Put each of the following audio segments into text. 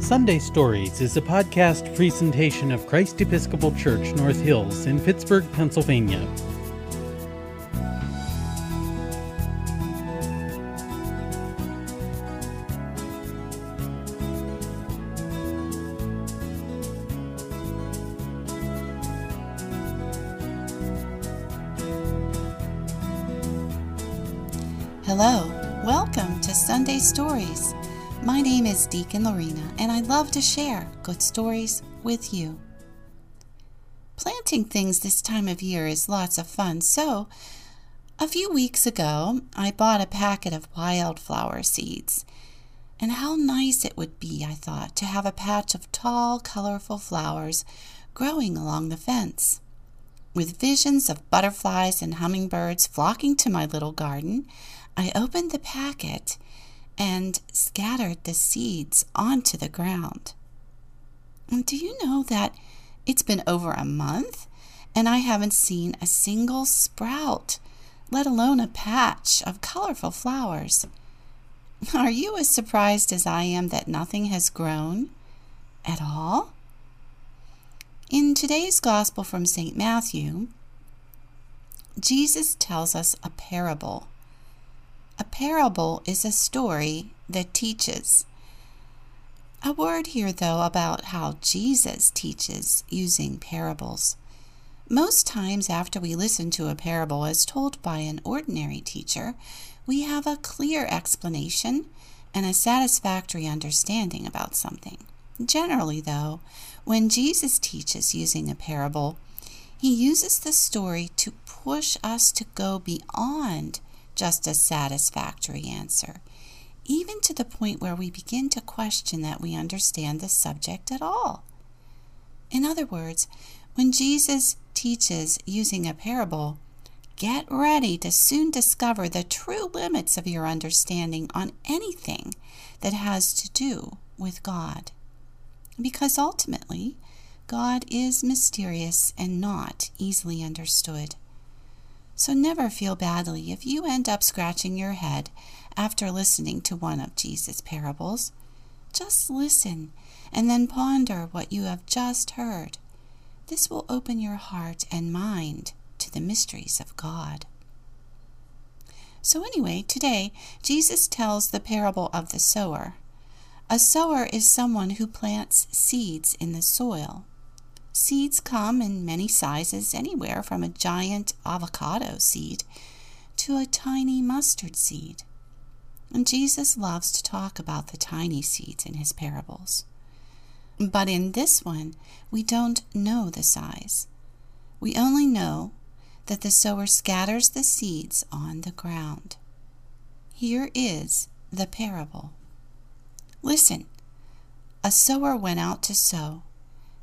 Sunday Stories is a podcast presentation of Christ Episcopal Church North Hills in Pittsburgh, Pennsylvania. Hello, welcome to Sunday Stories. My name is Deacon Lorena, and I love to share good stories with you. Planting things this time of year is lots of fun, so a few weeks ago I bought a packet of wildflower seeds. And how nice it would be, I thought, to have a patch of tall, colorful flowers growing along the fence. With visions of butterflies and hummingbirds flocking to my little garden, I opened the packet and scattered the seeds onto the ground. Do you know that it's been over a month and I haven't seen a single sprout, let alone a patch of colorful flowers? Are you as surprised as I am that nothing has grown at all? In today's Gospel from St. Matthew, Jesus tells us a parable a parable is a story that teaches. A word here, though, about how Jesus teaches using parables. Most times, after we listen to a parable as told by an ordinary teacher, we have a clear explanation and a satisfactory understanding about something. Generally, though, when Jesus teaches using a parable, he uses the story to push us to go beyond just a satisfactory answer, even to the point where we begin to question that we understand the subject at all. In other words, when Jesus teaches using a parable, get ready to soon discover the true limits of your understanding on anything that has to do with God. Because ultimately, God is mysterious and not easily understood. So never feel badly if you end up scratching your head after listening to one of Jesus' parables. Just listen and then ponder what you have just heard. This will open your heart and mind to the mysteries of God. So, anyway, today Jesus tells the parable of the sower. A sower is someone who plants seeds in the soil. Seeds come in many sizes, anywhere from a giant avocado seed to a tiny mustard seed. And Jesus loves to talk about the tiny seeds in his parables. But in this one, we don't know the size. We only know that the sower scatters the seeds on the ground. Here is the parable. Listen, a sower went out to sow.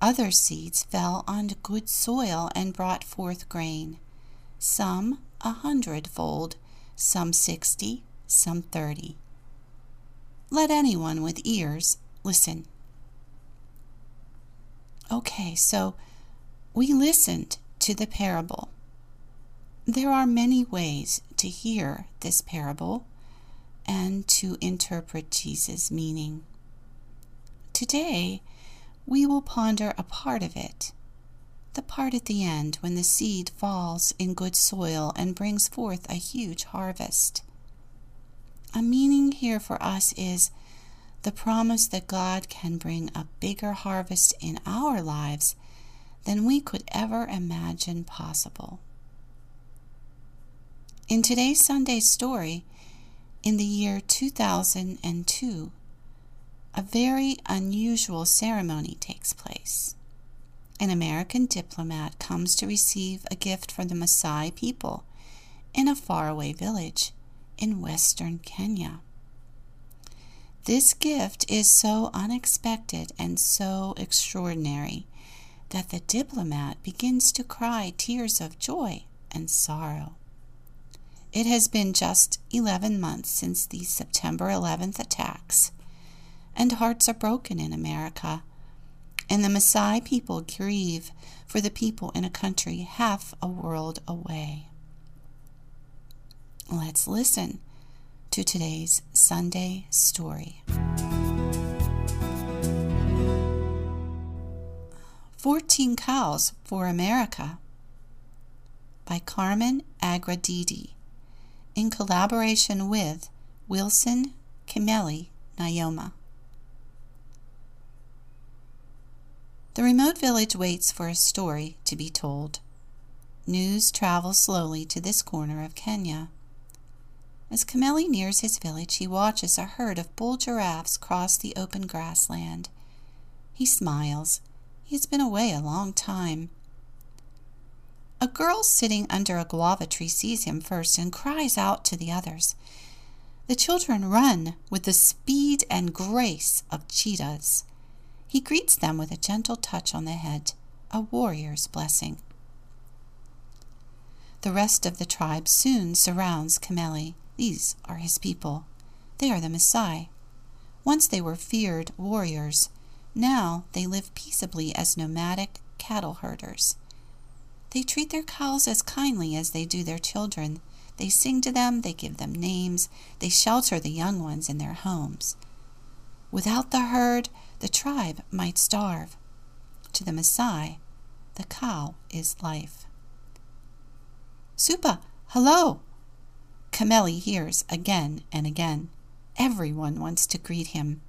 Other seeds fell on good soil and brought forth grain, some a hundredfold, some sixty, some thirty. Let anyone with ears listen. Okay, so we listened to the parable. There are many ways to hear this parable and to interpret Jesus' meaning. Today, we will ponder a part of it. The part at the end when the seed falls in good soil and brings forth a huge harvest. A meaning here for us is the promise that God can bring a bigger harvest in our lives than we could ever imagine possible. In today's Sunday story, in the year 2002, a very unusual ceremony takes place. An American diplomat comes to receive a gift from the Maasai people in a faraway village in western Kenya. This gift is so unexpected and so extraordinary that the diplomat begins to cry tears of joy and sorrow. It has been just 11 months since the September 11th attacks, and hearts are broken in America, and the Maasai people grieve for the people in a country half a world away. Let's listen to today's Sunday story. 14 Cows for America by Carmen Agra Deedy in collaboration with Wilson Kimeli Naiyomah. The remote village waits for a story to be told. News travels slowly to this corner of Kenya. As Kimeli nears his village, he watches a herd of bull giraffes cross the open grassland. He smiles. He has been away a long time. A girl sitting under a guava tree sees him first and cries out to the others. The children run with the speed and grace of cheetahs. He greets them with a gentle touch on the head, a warrior's blessing. The rest of the tribe soon surrounds Kimeli. These are his people. They are the Maasai. Once they were feared warriors. Now they live peaceably as nomadic cattle herders. They treat their cows as kindly as they do their children. They sing to them, they give them names, they shelter the young ones in their homes. Without the herd, the tribe might starve. To the Maasai, the cow is life. Supa, hello! Kimeli hears again and again. Everyone wants to greet him.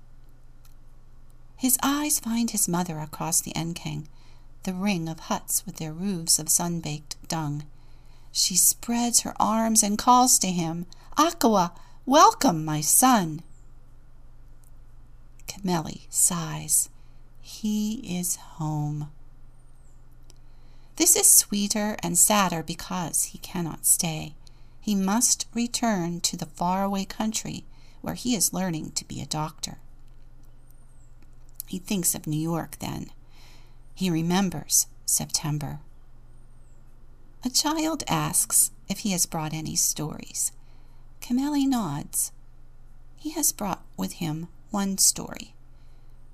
His eyes find his mother across the Nkeng the ring of huts with their roofs of sun baked dung. She spreads her arms and calls to him, Akawa, welcome, my son. Kimeli sighs. He is home. This is sweeter and sadder because he cannot stay. He must return to the faraway country where he is learning to be a doctor. He thinks of New York then. He remembers September. A child asks if he has brought any stories. Kimeli nods. He has brought with him one story.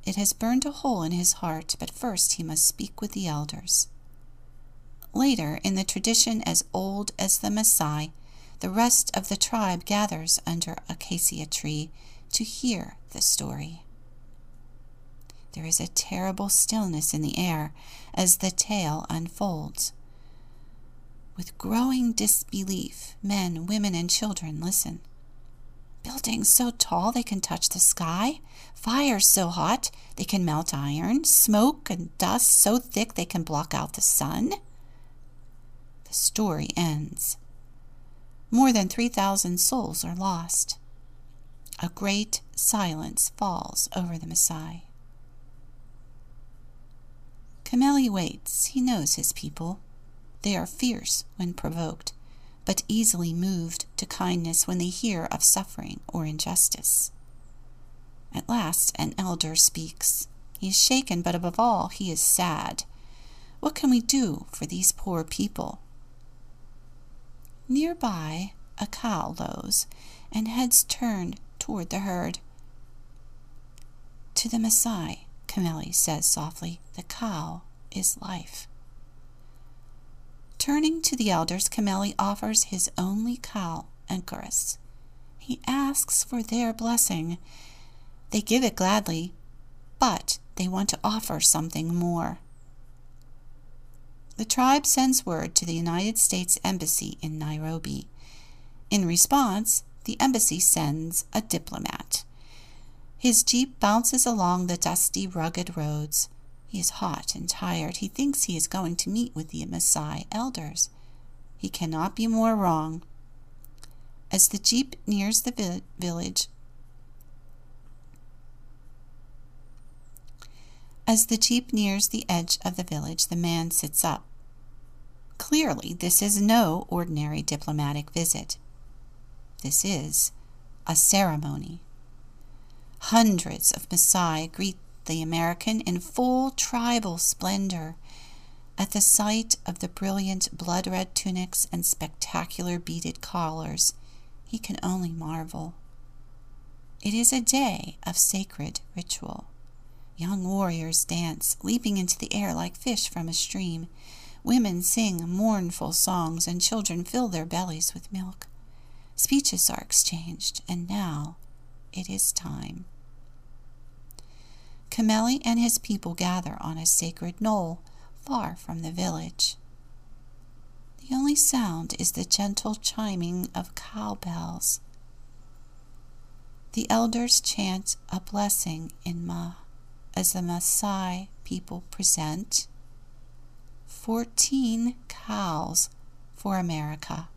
It has burned a hole in his heart, but first he must speak with the elders. Later, in the tradition as old as the Maasai, the rest of the tribe gathers under acacia tree to hear the story. There is a terrible stillness in the air as the tale unfolds. With growing disbelief, men, women, and children listen. Buildings so tall they can touch the sky, fires so hot they can melt iron, smoke and dust so thick they can block out the sun. The story ends. More than 3,000 souls are lost. A great silence falls over the Maasai. Kimeli waits. He knows his people. They are fierce when provoked, but easily moved to kindness when they hear of suffering or injustice. At last, an elder speaks. He is shaken, but above all, he is sad. What can we do for these poor people? Nearby, a cow lows, and heads turned toward the herd. To the Maasai, Kimeli says softly, The cow is life. Turning to the elders, Kimeli offers his only cow, Enkarus. He asks for their blessing. They give it gladly, but they want to offer something more. The tribe sends word to the United States Embassy in Nairobi. In response, the embassy sends a diplomat. His jeep bounces along the dusty, rugged roads. He is hot and tired. He thinks he is going to meet with the Maasai elders. He cannot be more wrong. As the jeep nears the vi- village, As the jeep nears the edge of the village, the man sits up. Clearly, this is no ordinary diplomatic visit. This is a ceremony. Hundreds of Maasai greet the American in full tribal splendor. At the sight of the brilliant blood red tunics and spectacular beaded collars, he can only marvel. It is a day of sacred ritual. Young warriors dance, leaping into the air like fish from a stream. Women sing mournful songs, and children fill their bellies with milk. Speeches are exchanged, and now it is time. Kimeli and his people gather on a sacred knoll far from the village. The only sound is the gentle chiming of cowbells. The elders chant a blessing in Ma as the Maasai people present 14 cows for America.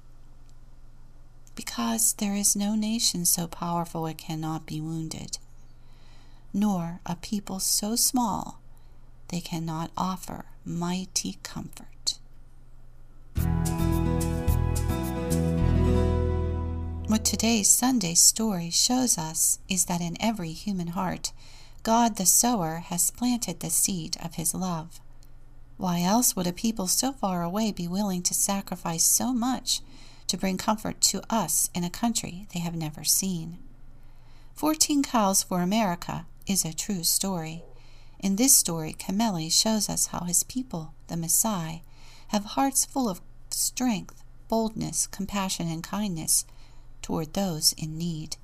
Because there is no nation so powerful it cannot be wounded nor a people so small they cannot offer mighty comfort. What today's Sunday story shows us is that in every human heart, God the sower has planted the seed of his love. Why else would a people so far away be willing to sacrifice so much to bring comfort to us in a country they have never seen? Fourteen Cows for America is a true story. In this story, Kimeli shows us how his people, the Maasai, have hearts full of strength, boldness, compassion, and kindness toward those in need.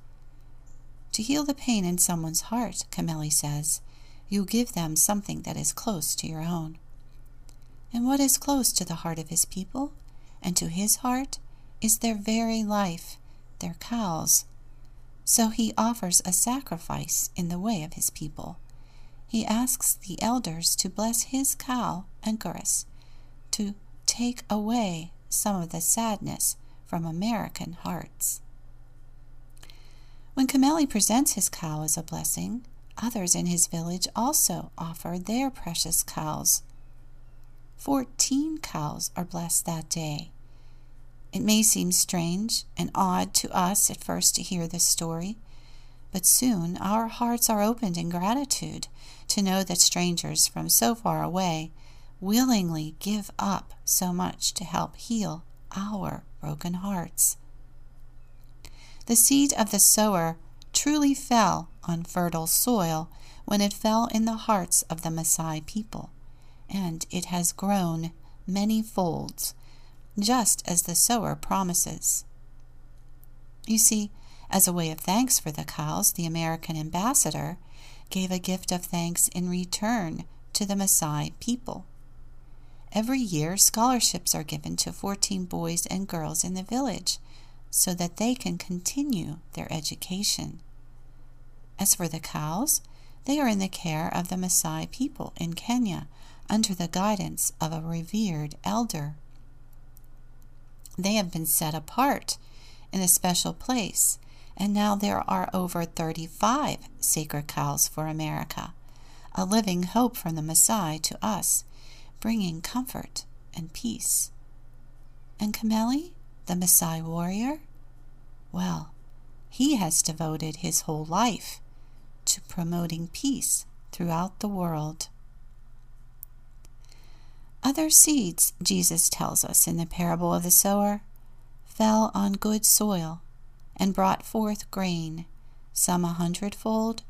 To heal the pain in someone's heart, Kimeli says, you give them something that is close to your own. And what is close to the heart of his people and to his heart is their very life, their cows, so he offers a sacrifice in the way of his people. He asks the elders to bless his cow Enkarus, to take away some of the sadness from American hearts. When Kimeli presents his cow as a blessing, others in his village also offer their precious cows. Fourteen cows are blessed that day, it may seem strange and odd to us at first to hear this story, but soon our hearts are opened in gratitude to know that strangers from so far away willingly give up so much to help heal our broken hearts. The seed of the sower truly fell on fertile soil when it fell in the hearts of the Maasai people, and it has grown many folds just as the sower promises. You see, as a way of thanks for the cows, the American ambassador gave a gift of thanks in return to the Maasai people. Every year, scholarships are given to 14 boys and girls in the village so that they can continue their education. As for the cows, they are in the care of the Maasai people in Kenya under the guidance of a revered elder. They have been set apart in a special place, and now there are over 35 sacred cows for America, a living hope from the Maasai to us, bringing comfort and peace. And Kimeli, the Maasai warrior? Well, he has devoted his whole life to promoting peace throughout the world. Other seeds, Jesus tells us in the parable of the sower, fell on good soil and brought forth grain, some a hundredfold,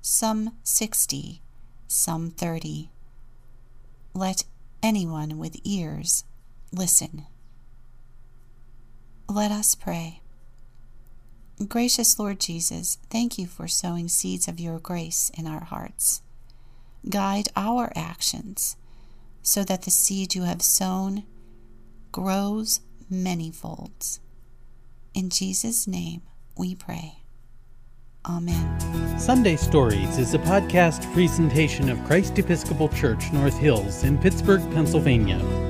some sixty, some thirty. Let anyone with ears listen. Let us pray. Gracious Lord Jesus, thank you for sowing seeds of your grace in our hearts. Guide our actions so that the seed you have sown grows many folds. In Jesus' name we pray. Amen. Sunday Stories is a podcast presentation of Christ Episcopal Church North Hills in Pittsburgh, Pennsylvania.